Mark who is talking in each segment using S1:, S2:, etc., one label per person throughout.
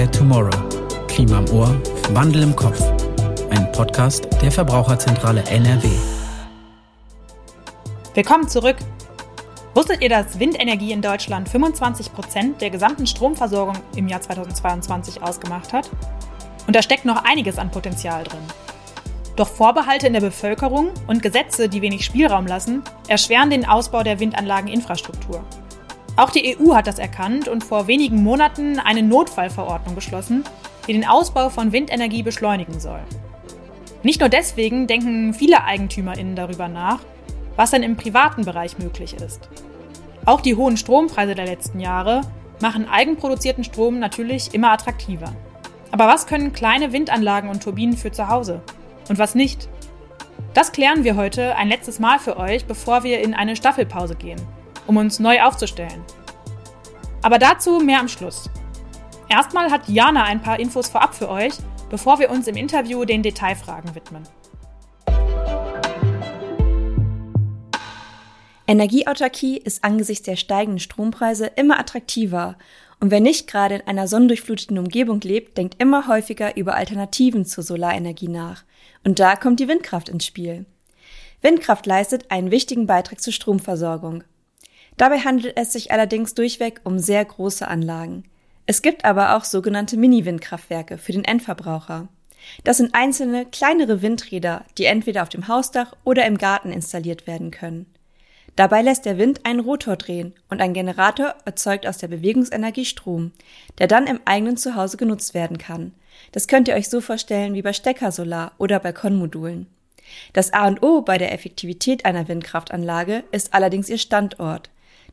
S1: Care Tomorrow. Klima im Ohr, Wandel im Kopf. Ein Podcast der Verbraucherzentrale NRW.
S2: Willkommen zurück. Wusstet ihr, dass Windenergie in Deutschland 25 Prozent der gesamten Stromversorgung im Jahr 2022 ausgemacht hat? Und da steckt noch einiges an Potenzial drin. Doch Vorbehalte in der Bevölkerung und Gesetze, die wenig Spielraum lassen, erschweren den Ausbau der Windanlageninfrastruktur. Auch die EU hat das erkannt und vor wenigen Monaten eine Notfallverordnung beschlossen, die den Ausbau von Windenergie beschleunigen soll. Nicht nur deswegen denken viele EigentümerInnen darüber nach, was dann im privaten Bereich möglich ist. Auch die hohen Strompreise der letzten Jahre machen eigenproduzierten Strom natürlich immer attraktiver. Aber was können kleine Windanlagen und Turbinen für zu Hause? Und was nicht? Das klären wir heute ein letztes Mal für euch, bevor wir in eine Staffelpause gehen um uns neu aufzustellen. Aber dazu mehr am Schluss. Erstmal hat Jana ein paar Infos vorab für euch, bevor wir uns im Interview den Detailfragen widmen.
S3: Energieautarkie ist angesichts der steigenden Strompreise immer attraktiver und wer nicht gerade in einer sonnendurchfluteten Umgebung lebt, denkt immer häufiger über Alternativen zur Solarenergie nach. Und da kommt die Windkraft ins Spiel. Windkraft leistet einen wichtigen Beitrag zur Stromversorgung. Dabei handelt es sich allerdings durchweg um sehr große Anlagen. Es gibt aber auch sogenannte Mini-Windkraftwerke für den Endverbraucher. Das sind einzelne, kleinere Windräder, die entweder auf dem Hausdach oder im Garten installiert werden können. Dabei lässt der Wind einen Rotor drehen und ein Generator erzeugt aus der Bewegungsenergie Strom, der dann im eigenen Zuhause genutzt werden kann. Das könnt ihr euch so vorstellen wie bei Steckersolar oder Balkonmodulen. Das A und O bei der Effektivität einer Windkraftanlage ist allerdings ihr Standort.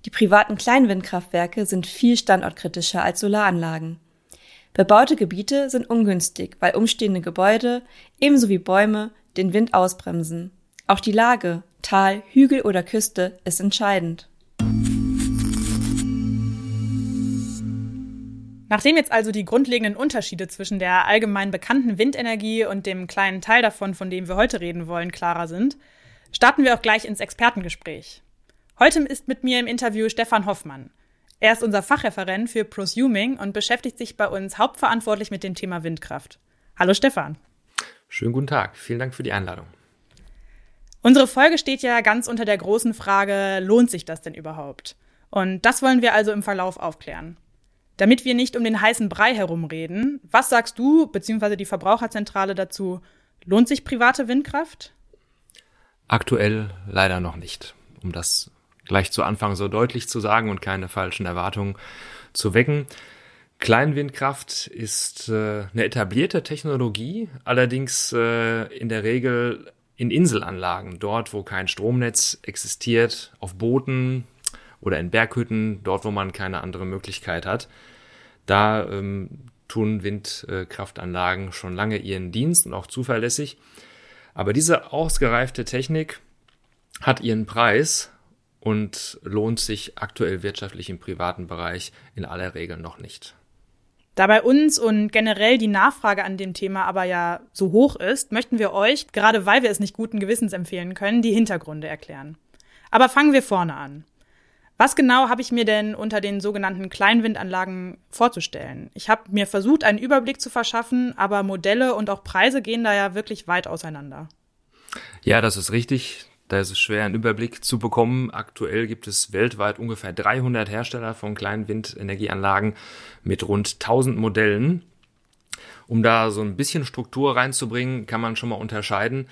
S3: Die privaten Kleinwindkraftwerke sind viel standortkritischer als Solaranlagen. Bebaute Gebiete sind ungünstig, weil umstehende Gebäude ebenso wie Bäume den Wind ausbremsen. Auch die Lage, Tal, Hügel oder Küste ist entscheidend.
S2: Nachdem jetzt also die grundlegenden Unterschiede zwischen der allgemein bekannten Windenergie und dem kleinen Teil davon, von dem wir heute reden wollen, klarer sind, starten wir auch gleich ins Expertengespräch. Heute ist mit mir im Interview Stefan Hoffmann. Er ist unser Fachreferent für Prosuming und beschäftigt sich bei uns hauptverantwortlich mit dem Thema Windkraft. Hallo Stefan.
S4: Schönen guten Tag. Vielen Dank für die Einladung.
S2: Unsere Folge steht ja ganz unter der großen Frage, lohnt sich das denn überhaupt? Und das wollen wir also im Verlauf aufklären. Damit wir nicht um den heißen Brei herumreden, was sagst du bzw. die Verbraucherzentrale dazu? Lohnt sich private Windkraft?
S4: Aktuell leider noch nicht, um das gleich zu Anfang so deutlich zu sagen und keine falschen Erwartungen zu wecken. Kleinwindkraft ist äh, eine etablierte Technologie, allerdings äh, in der Regel in Inselanlagen, dort wo kein Stromnetz existiert, auf Booten oder in Berghütten, dort wo man keine andere Möglichkeit hat. Da ähm, tun Windkraftanlagen schon lange ihren Dienst und auch zuverlässig. Aber diese ausgereifte Technik hat ihren Preis und lohnt sich aktuell wirtschaftlich im privaten Bereich in aller Regel noch nicht.
S2: Da bei uns und generell die Nachfrage an dem Thema aber ja so hoch ist, möchten wir euch, gerade weil wir es nicht guten Gewissens empfehlen können, die Hintergründe erklären. Aber fangen wir vorne an. Was genau habe ich mir denn unter den sogenannten Kleinwindanlagen vorzustellen? Ich habe mir versucht, einen Überblick zu verschaffen, aber Modelle und auch Preise gehen da ja wirklich weit auseinander.
S4: Ja, das ist richtig. Da ist es schwer, einen Überblick zu bekommen. Aktuell gibt es weltweit ungefähr 300 Hersteller von kleinen Windenergieanlagen mit rund 1000 Modellen. Um da so ein bisschen Struktur reinzubringen, kann man schon mal unterscheiden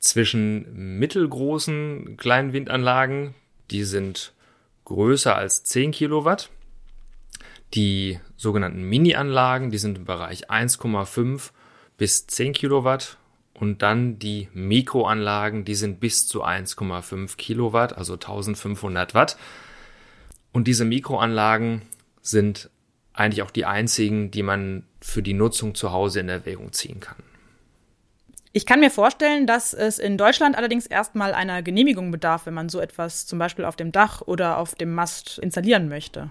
S4: zwischen mittelgroßen kleinen Windanlagen, die sind größer als 10 Kilowatt. Die sogenannten Mini-Anlagen, die sind im Bereich 1,5 bis 10 Kilowatt und dann die Mikroanlagen, die sind bis zu 1,5 Kilowatt, also 1500 Watt. Und diese Mikroanlagen sind eigentlich auch die einzigen, die man für die Nutzung zu Hause in Erwägung ziehen kann.
S2: Ich kann mir vorstellen, dass es in Deutschland allerdings erstmal einer Genehmigung bedarf, wenn man so etwas zum Beispiel auf dem Dach oder auf dem Mast installieren möchte.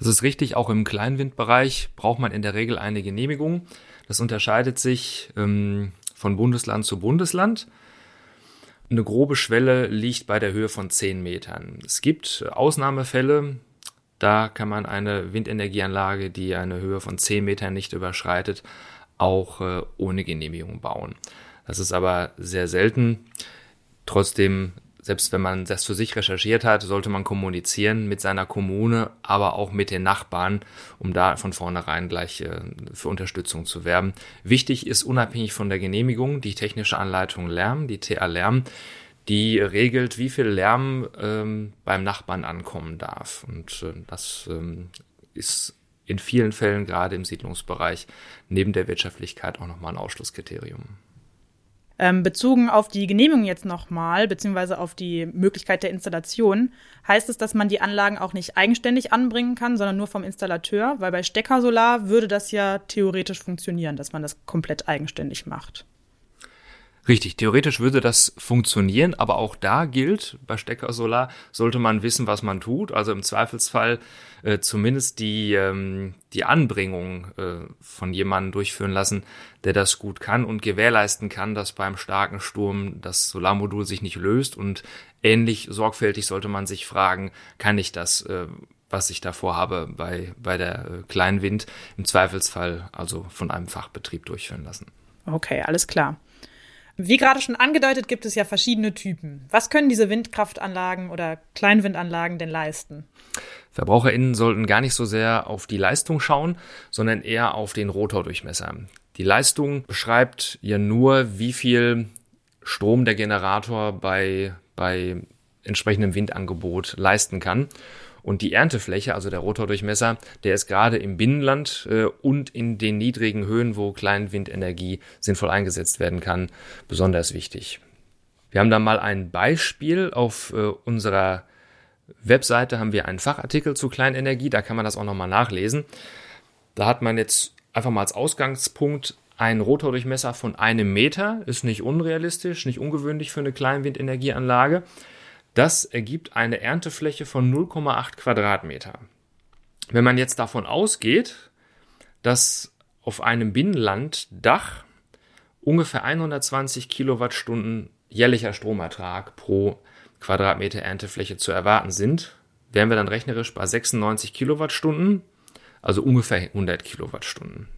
S4: Das ist richtig, auch im Kleinwindbereich braucht man in der Regel eine Genehmigung. Das unterscheidet sich ähm, von Bundesland zu Bundesland. Eine grobe Schwelle liegt bei der Höhe von 10 Metern. Es gibt Ausnahmefälle, Da kann man eine Windenergieanlage, die eine Höhe von 10 Metern nicht überschreitet, auch äh, ohne Genehmigung bauen. Das ist aber sehr selten. Trotzdem selbst wenn man das für sich recherchiert hat, sollte man kommunizieren mit seiner Kommune, aber auch mit den Nachbarn, um da von vornherein gleich äh, für Unterstützung zu werben. Wichtig ist unabhängig von der Genehmigung die technische Anleitung Lärm, die TA Lärm, die regelt, wie viel Lärm ähm, beim Nachbarn ankommen darf. Und äh, das ähm, ist in vielen Fällen gerade im Siedlungsbereich neben der Wirtschaftlichkeit auch nochmal ein Ausschlusskriterium.
S2: Ähm, bezogen auf die Genehmigung jetzt nochmal, beziehungsweise auf die Möglichkeit der Installation, heißt es, dass man die Anlagen auch nicht eigenständig anbringen kann, sondern nur vom Installateur, weil bei Steckersolar würde das ja theoretisch funktionieren, dass man das komplett eigenständig macht.
S4: Richtig, theoretisch würde das funktionieren, aber auch da gilt, bei Stecker Solar sollte man wissen, was man tut. Also im Zweifelsfall äh, zumindest die, ähm, die Anbringung äh, von jemandem durchführen lassen, der das gut kann und gewährleisten kann, dass beim starken Sturm das Solarmodul sich nicht löst. Und ähnlich sorgfältig sollte man sich fragen, kann ich das, äh, was ich davor habe, bei, bei der äh, kleinen Wind im Zweifelsfall also von einem Fachbetrieb durchführen lassen.
S2: Okay, alles klar. Wie gerade schon angedeutet, gibt es ja verschiedene Typen. Was können diese Windkraftanlagen oder Kleinwindanlagen denn leisten?
S4: VerbraucherInnen sollten gar nicht so sehr auf die Leistung schauen, sondern eher auf den Rotordurchmesser. Die Leistung beschreibt ja nur, wie viel Strom der Generator bei, bei entsprechendem Windangebot leisten kann. Und die Erntefläche, also der Rotordurchmesser, der ist gerade im Binnenland äh, und in den niedrigen Höhen, wo Kleinwindenergie sinnvoll eingesetzt werden kann, besonders wichtig. Wir haben da mal ein Beispiel auf äh, unserer Webseite haben wir einen Fachartikel zu Kleinenergie, da kann man das auch nochmal nachlesen. Da hat man jetzt einfach mal als Ausgangspunkt einen Rotordurchmesser von einem Meter, ist nicht unrealistisch, nicht ungewöhnlich für eine Kleinwindenergieanlage. Das ergibt eine Erntefläche von 0,8 Quadratmeter. Wenn man jetzt davon ausgeht, dass auf einem Binnenlanddach ungefähr 120 Kilowattstunden jährlicher Stromertrag pro Quadratmeter Erntefläche zu erwarten sind, wären wir dann rechnerisch bei 96 Kilowattstunden, also ungefähr 100 Kilowattstunden.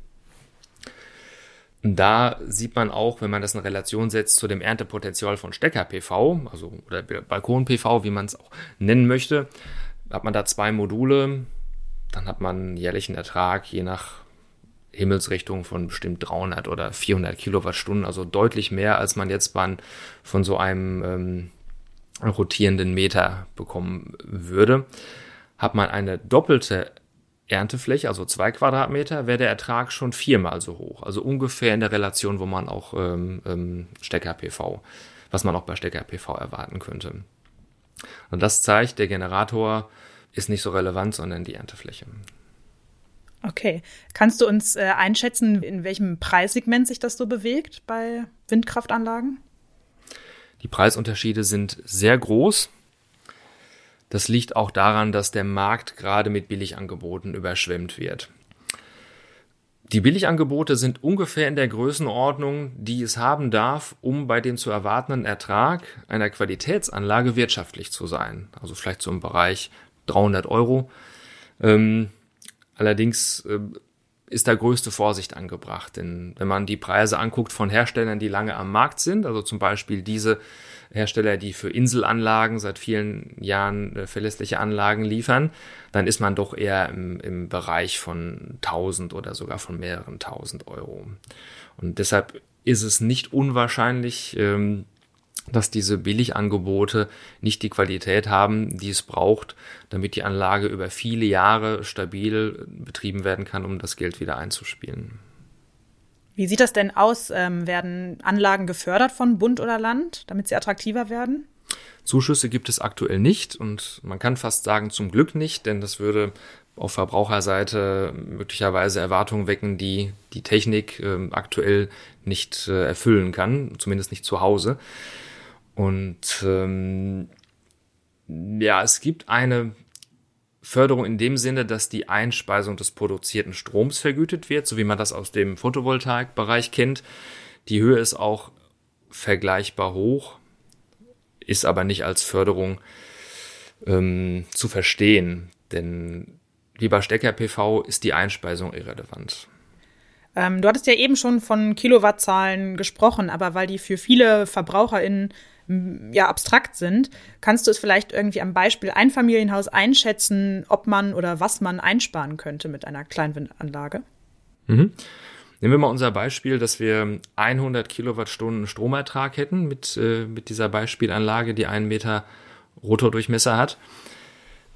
S4: Da sieht man auch, wenn man das in Relation setzt zu dem Erntepotenzial von Stecker-PV, also oder Balkon-PV, wie man es auch nennen möchte, hat man da zwei Module, dann hat man einen jährlichen Ertrag je nach Himmelsrichtung von bestimmt 300 oder 400 Kilowattstunden, also deutlich mehr, als man jetzt von so einem ähm, rotierenden Meter bekommen würde. Hat man eine doppelte Erntefläche, also zwei Quadratmeter, wäre der Ertrag schon viermal so hoch. Also ungefähr in der Relation, wo man auch ähm, ähm, Stecker-PV, was man auch bei Stecker-PV erwarten könnte. Und das zeigt, der Generator ist nicht so relevant, sondern die Erntefläche.
S2: Okay. Kannst du uns äh, einschätzen, in welchem Preissegment sich das so bewegt bei Windkraftanlagen?
S4: Die Preisunterschiede sind sehr groß. Das liegt auch daran, dass der Markt gerade mit Billigangeboten überschwemmt wird. Die Billigangebote sind ungefähr in der Größenordnung, die es haben darf, um bei dem zu erwartenden Ertrag einer Qualitätsanlage wirtschaftlich zu sein. Also vielleicht so im Bereich 300 Euro. Ähm, allerdings äh, ist da größte Vorsicht angebracht. Denn wenn man die Preise anguckt von Herstellern, die lange am Markt sind, also zum Beispiel diese Hersteller, die für Inselanlagen seit vielen Jahren äh, verlässliche Anlagen liefern, dann ist man doch eher im, im Bereich von 1000 oder sogar von mehreren tausend Euro. Und deshalb ist es nicht unwahrscheinlich, ähm, dass diese Billigangebote nicht die Qualität haben, die es braucht, damit die Anlage über viele Jahre stabil betrieben werden kann, um das Geld wieder einzuspielen.
S2: Wie sieht das denn aus? Ähm, werden Anlagen gefördert von Bund oder Land, damit sie attraktiver werden?
S4: Zuschüsse gibt es aktuell nicht und man kann fast sagen zum Glück nicht, denn das würde auf Verbraucherseite möglicherweise Erwartungen wecken, die die Technik äh, aktuell nicht äh, erfüllen kann, zumindest nicht zu Hause. Und ähm, ja, es gibt eine Förderung in dem Sinne, dass die Einspeisung des produzierten Stroms vergütet wird, so wie man das aus dem Photovoltaikbereich kennt. Die Höhe ist auch vergleichbar hoch, ist aber nicht als Förderung ähm, zu verstehen. Denn wie bei Stecker-PV ist die Einspeisung irrelevant.
S2: Ähm, du hattest ja eben schon von Kilowattzahlen gesprochen, aber weil die für viele VerbraucherInnen ja abstrakt sind, kannst du es vielleicht irgendwie am Beispiel Einfamilienhaus einschätzen, ob man oder was man einsparen könnte mit einer Kleinwindanlage?
S4: Mhm. Nehmen wir mal unser Beispiel, dass wir 100 Kilowattstunden Stromertrag hätten mit, äh, mit dieser Beispielanlage, die einen Meter Rotordurchmesser hat.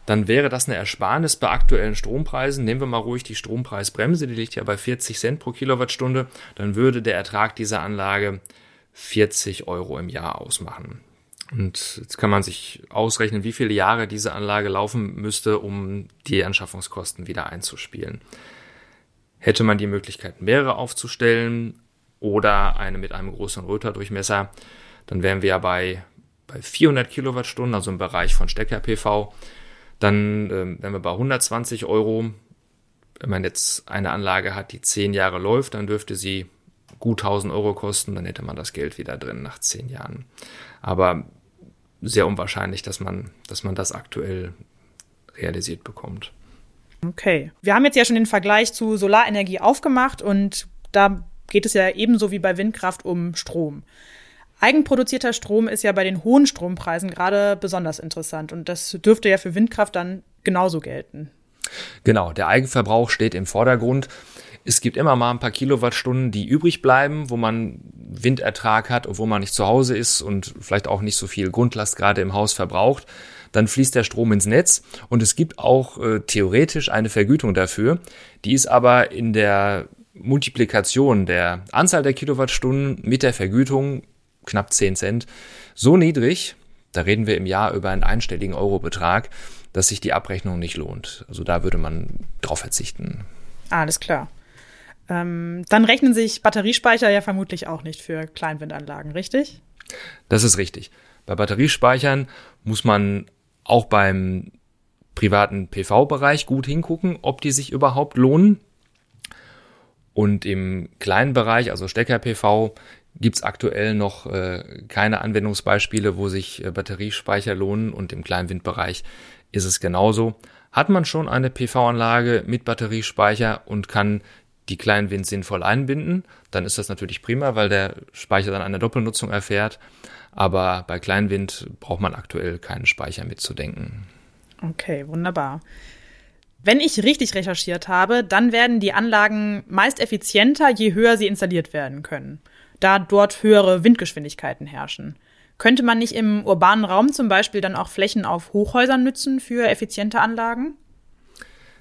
S4: Dann wäre das eine Ersparnis bei aktuellen Strompreisen. Nehmen wir mal ruhig die Strompreisbremse, die liegt ja bei 40 Cent pro Kilowattstunde. Dann würde der Ertrag dieser Anlage 40 Euro im Jahr ausmachen. Und jetzt kann man sich ausrechnen, wie viele Jahre diese Anlage laufen müsste, um die Anschaffungskosten wieder einzuspielen. Hätte man die Möglichkeit, mehrere aufzustellen oder eine mit einem größeren Rotordurchmesser, dann wären wir ja bei, bei 400 Kilowattstunden, also im Bereich von Stecker-PV. Dann ähm, wären wir bei 120 Euro. Wenn man jetzt eine Anlage hat, die zehn Jahre läuft, dann dürfte sie gut 1000 Euro kosten, dann hätte man das Geld wieder drin nach zehn Jahren. Aber sehr unwahrscheinlich, dass man, dass man das aktuell realisiert bekommt.
S2: Okay. Wir haben jetzt ja schon den Vergleich zu Solarenergie aufgemacht und da geht es ja ebenso wie bei Windkraft um Strom. Eigenproduzierter Strom ist ja bei den hohen Strompreisen gerade besonders interessant und das dürfte ja für Windkraft dann genauso gelten.
S4: Genau, der Eigenverbrauch steht im Vordergrund. Es gibt immer mal ein paar Kilowattstunden, die übrig bleiben, wo man Windertrag hat, obwohl man nicht zu Hause ist und vielleicht auch nicht so viel Grundlast gerade im Haus verbraucht dann fließt der Strom ins Netz und es gibt auch äh, theoretisch eine Vergütung dafür. Die ist aber in der Multiplikation der Anzahl der Kilowattstunden mit der Vergütung knapp 10 Cent so niedrig, da reden wir im Jahr über einen einstelligen Eurobetrag, dass sich die Abrechnung nicht lohnt. Also da würde man drauf verzichten.
S2: Alles klar. Ähm, dann rechnen sich Batteriespeicher ja vermutlich auch nicht für Kleinwindanlagen, richtig?
S4: Das ist richtig. Bei Batteriespeichern muss man auch beim privaten PV-Bereich gut hingucken, ob die sich überhaupt lohnen. Und im kleinen Bereich, also Stecker-PV, gibt's aktuell noch äh, keine Anwendungsbeispiele, wo sich äh, Batteriespeicher lohnen. Und im Kleinwindbereich ist es genauso. Hat man schon eine PV-Anlage mit Batteriespeicher und kann die Kleinwind sinnvoll einbinden, dann ist das natürlich prima, weil der Speicher dann eine Doppelnutzung erfährt. Aber bei Kleinwind braucht man aktuell keinen Speicher mitzudenken.
S2: Okay, wunderbar. Wenn ich richtig recherchiert habe, dann werden die Anlagen meist effizienter, je höher sie installiert werden können, da dort höhere Windgeschwindigkeiten herrschen. Könnte man nicht im urbanen Raum zum Beispiel dann auch Flächen auf Hochhäusern nützen für effiziente Anlagen?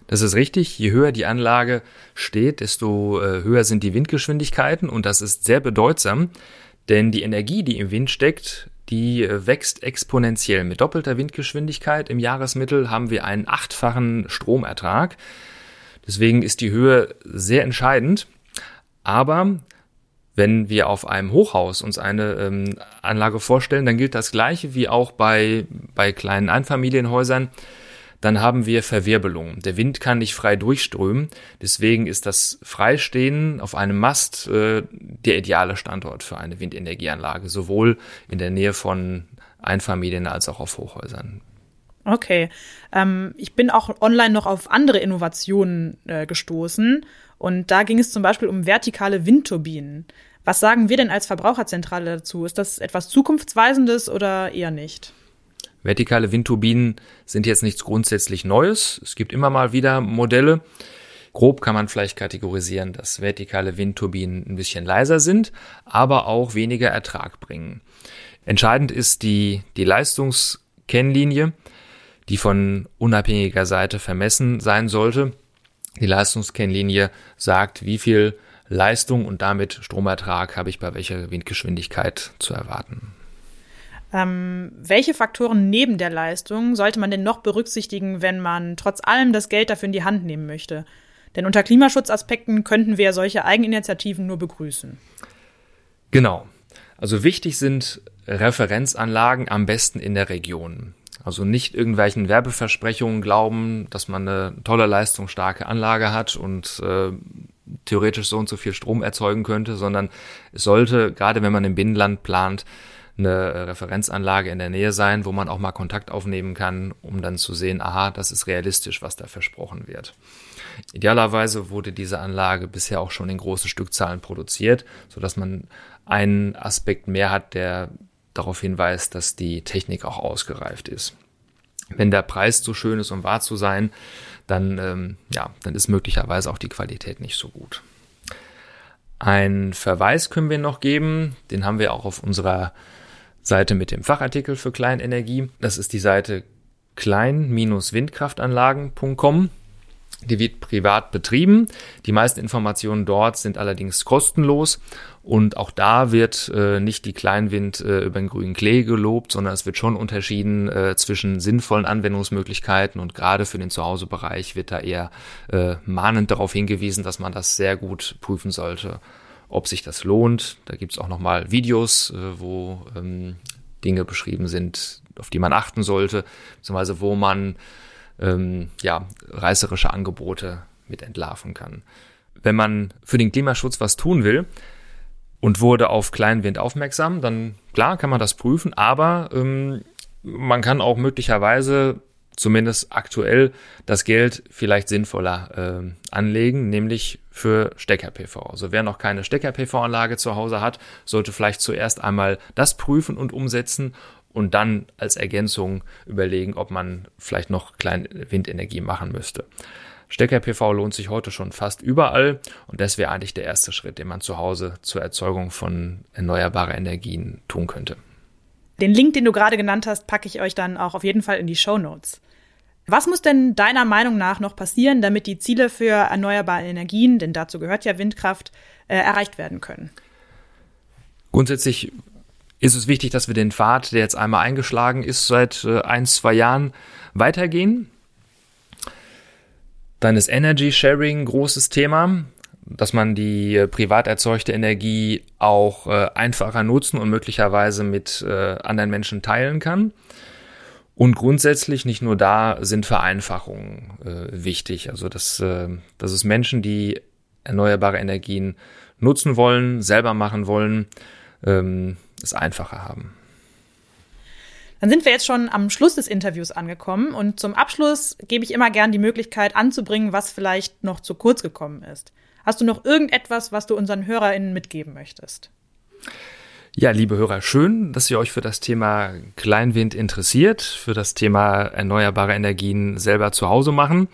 S4: Das ist richtig. Je höher die Anlage steht, desto äh, höher sind die Windgeschwindigkeiten und das ist sehr bedeutsam, denn die Energie, die im Wind steckt, die äh, wächst exponentiell. Mit doppelter Windgeschwindigkeit im Jahresmittel haben wir einen achtfachen Stromertrag. Deswegen ist die Höhe sehr entscheidend. Aber wenn wir auf einem Hochhaus uns eine ähm, Anlage vorstellen, dann gilt das Gleiche wie auch bei, bei kleinen Einfamilienhäusern dann haben wir Verwirbelung. Der Wind kann nicht frei durchströmen. Deswegen ist das Freistehen auf einem Mast äh, der ideale Standort für eine Windenergieanlage, sowohl in der Nähe von Einfamilien als auch auf Hochhäusern.
S2: Okay. Ähm, ich bin auch online noch auf andere Innovationen äh, gestoßen. Und da ging es zum Beispiel um vertikale Windturbinen. Was sagen wir denn als Verbraucherzentrale dazu? Ist das etwas Zukunftsweisendes oder eher nicht?
S4: Vertikale Windturbinen sind jetzt nichts grundsätzlich Neues. Es gibt immer mal wieder Modelle. Grob kann man vielleicht kategorisieren, dass vertikale Windturbinen ein bisschen leiser sind, aber auch weniger Ertrag bringen. Entscheidend ist die, die Leistungskennlinie, die von unabhängiger Seite vermessen sein sollte. Die Leistungskennlinie sagt, wie viel Leistung und damit Stromertrag habe ich bei welcher Windgeschwindigkeit zu erwarten.
S2: Ähm, welche Faktoren neben der Leistung sollte man denn noch berücksichtigen, wenn man trotz allem das Geld dafür in die Hand nehmen möchte? Denn unter Klimaschutzaspekten könnten wir solche Eigeninitiativen nur begrüßen.
S4: Genau. Also wichtig sind Referenzanlagen am besten in der Region. Also nicht irgendwelchen Werbeversprechungen glauben, dass man eine tolle leistungsstarke Anlage hat und äh, theoretisch so und so viel Strom erzeugen könnte, sondern es sollte, gerade wenn man im Binnenland plant, eine Referenzanlage in der Nähe sein, wo man auch mal Kontakt aufnehmen kann, um dann zu sehen, aha, das ist realistisch, was da versprochen wird. Idealerweise wurde diese Anlage bisher auch schon in großen Stückzahlen produziert, so dass man einen Aspekt mehr hat, der darauf hinweist, dass die Technik auch ausgereift ist. Wenn der Preis zu schön ist, um wahr zu sein, dann, ähm, ja, dann ist möglicherweise auch die Qualität nicht so gut. Ein Verweis können wir noch geben, den haben wir auch auf unserer Seite mit dem Fachartikel für Kleinenergie. Das ist die Seite klein-windkraftanlagen.com. Die wird privat betrieben. Die meisten Informationen dort sind allerdings kostenlos und auch da wird äh, nicht die Kleinwind äh, über den grünen Klee gelobt, sondern es wird schon unterschieden äh, zwischen sinnvollen Anwendungsmöglichkeiten und gerade für den Zuhausebereich wird da eher äh, mahnend darauf hingewiesen, dass man das sehr gut prüfen sollte, ob sich das lohnt. Da gibt's auch nochmal Videos, äh, wo ähm, Dinge beschrieben sind, auf die man achten sollte, beziehungsweise wo man ähm, ja, reißerische Angebote mit entlarven kann. Wenn man für den Klimaschutz was tun will und wurde auf Kleinwind aufmerksam, dann klar kann man das prüfen, aber ähm, man kann auch möglicherweise zumindest aktuell das Geld vielleicht sinnvoller äh, anlegen, nämlich für Stecker-PV. Also wer noch keine Stecker-PV-Anlage zu Hause hat, sollte vielleicht zuerst einmal das prüfen und umsetzen und dann als Ergänzung überlegen, ob man vielleicht noch kleine Windenergie machen müsste. Stecker-PV lohnt sich heute schon fast überall und das wäre eigentlich der erste Schritt, den man zu Hause zur Erzeugung von erneuerbaren Energien tun könnte.
S2: Den Link, den du gerade genannt hast, packe ich euch dann auch auf jeden Fall in die Show Notes. Was muss denn deiner Meinung nach noch passieren, damit die Ziele für erneuerbare Energien, denn dazu gehört ja Windkraft, äh, erreicht werden können?
S4: Grundsätzlich ist es wichtig, dass wir den Pfad, der jetzt einmal eingeschlagen ist, seit äh, ein, zwei Jahren weitergehen. Dann ist Energy Sharing ein großes Thema, dass man die äh, privat erzeugte Energie auch einfacher nutzen und möglicherweise mit anderen Menschen teilen kann. Und grundsätzlich nicht nur da sind Vereinfachungen äh, wichtig. Also dass, äh, dass es Menschen, die erneuerbare Energien nutzen wollen, selber machen wollen, ähm, es einfacher haben.
S2: Dann sind wir jetzt schon am Schluss des Interviews angekommen und zum Abschluss gebe ich immer gern die Möglichkeit anzubringen, was vielleicht noch zu kurz gekommen ist. Hast du noch irgendetwas, was du unseren HörerInnen mitgeben möchtest?
S4: Ja, liebe Hörer, schön, dass ihr euch für das Thema Kleinwind interessiert, für das Thema erneuerbare Energien selber zu Hause machen.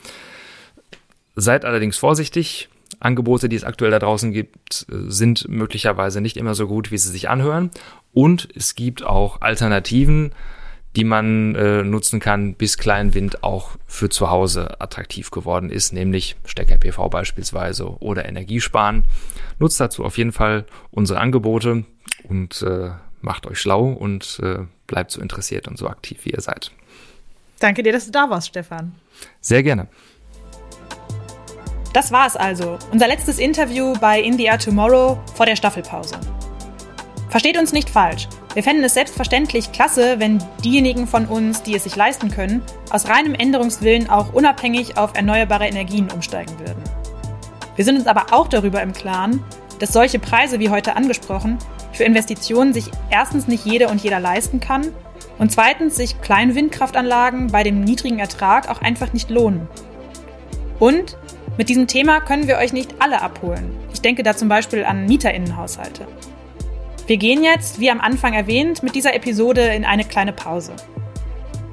S4: Seid allerdings vorsichtig. Angebote, die es aktuell da draußen gibt, sind möglicherweise nicht immer so gut, wie sie sich anhören. Und es gibt auch Alternativen, die man äh, nutzen kann, bis Kleinwind auch für zu Hause attraktiv geworden ist, nämlich Stecker-PV beispielsweise oder Energiesparen. Nutzt dazu auf jeden Fall unsere Angebote und äh, macht euch schlau und äh, bleibt so interessiert und so aktiv, wie ihr seid.
S2: Danke dir, dass du da warst, Stefan.
S4: Sehr gerne.
S2: Das war es also. Unser letztes Interview bei In the Air Tomorrow vor der Staffelpause. Versteht uns nicht falsch. Wir fänden es selbstverständlich klasse, wenn diejenigen von uns, die es sich leisten können, aus reinem Änderungswillen auch unabhängig auf erneuerbare Energien umsteigen würden. Wir sind uns aber auch darüber im Klaren, dass solche Preise wie heute angesprochen für Investitionen sich erstens nicht jede und jeder leisten kann und zweitens sich kleine Windkraftanlagen bei dem niedrigen Ertrag auch einfach nicht lohnen. Und mit diesem Thema können wir euch nicht alle abholen. Ich denke da zum Beispiel an Mieterinnenhaushalte. Wir gehen jetzt, wie am Anfang erwähnt, mit dieser Episode in eine kleine Pause.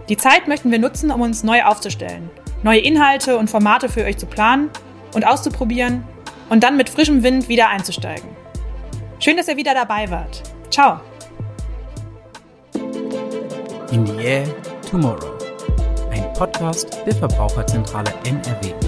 S2: Die Zeit möchten wir nutzen, um uns neu aufzustellen, neue Inhalte und Formate für euch zu planen und auszuprobieren und dann mit frischem Wind wieder einzusteigen. Schön, dass ihr wieder dabei wart. Ciao.
S1: In the Air Tomorrow. Ein Podcast der Verbraucherzentrale NRW.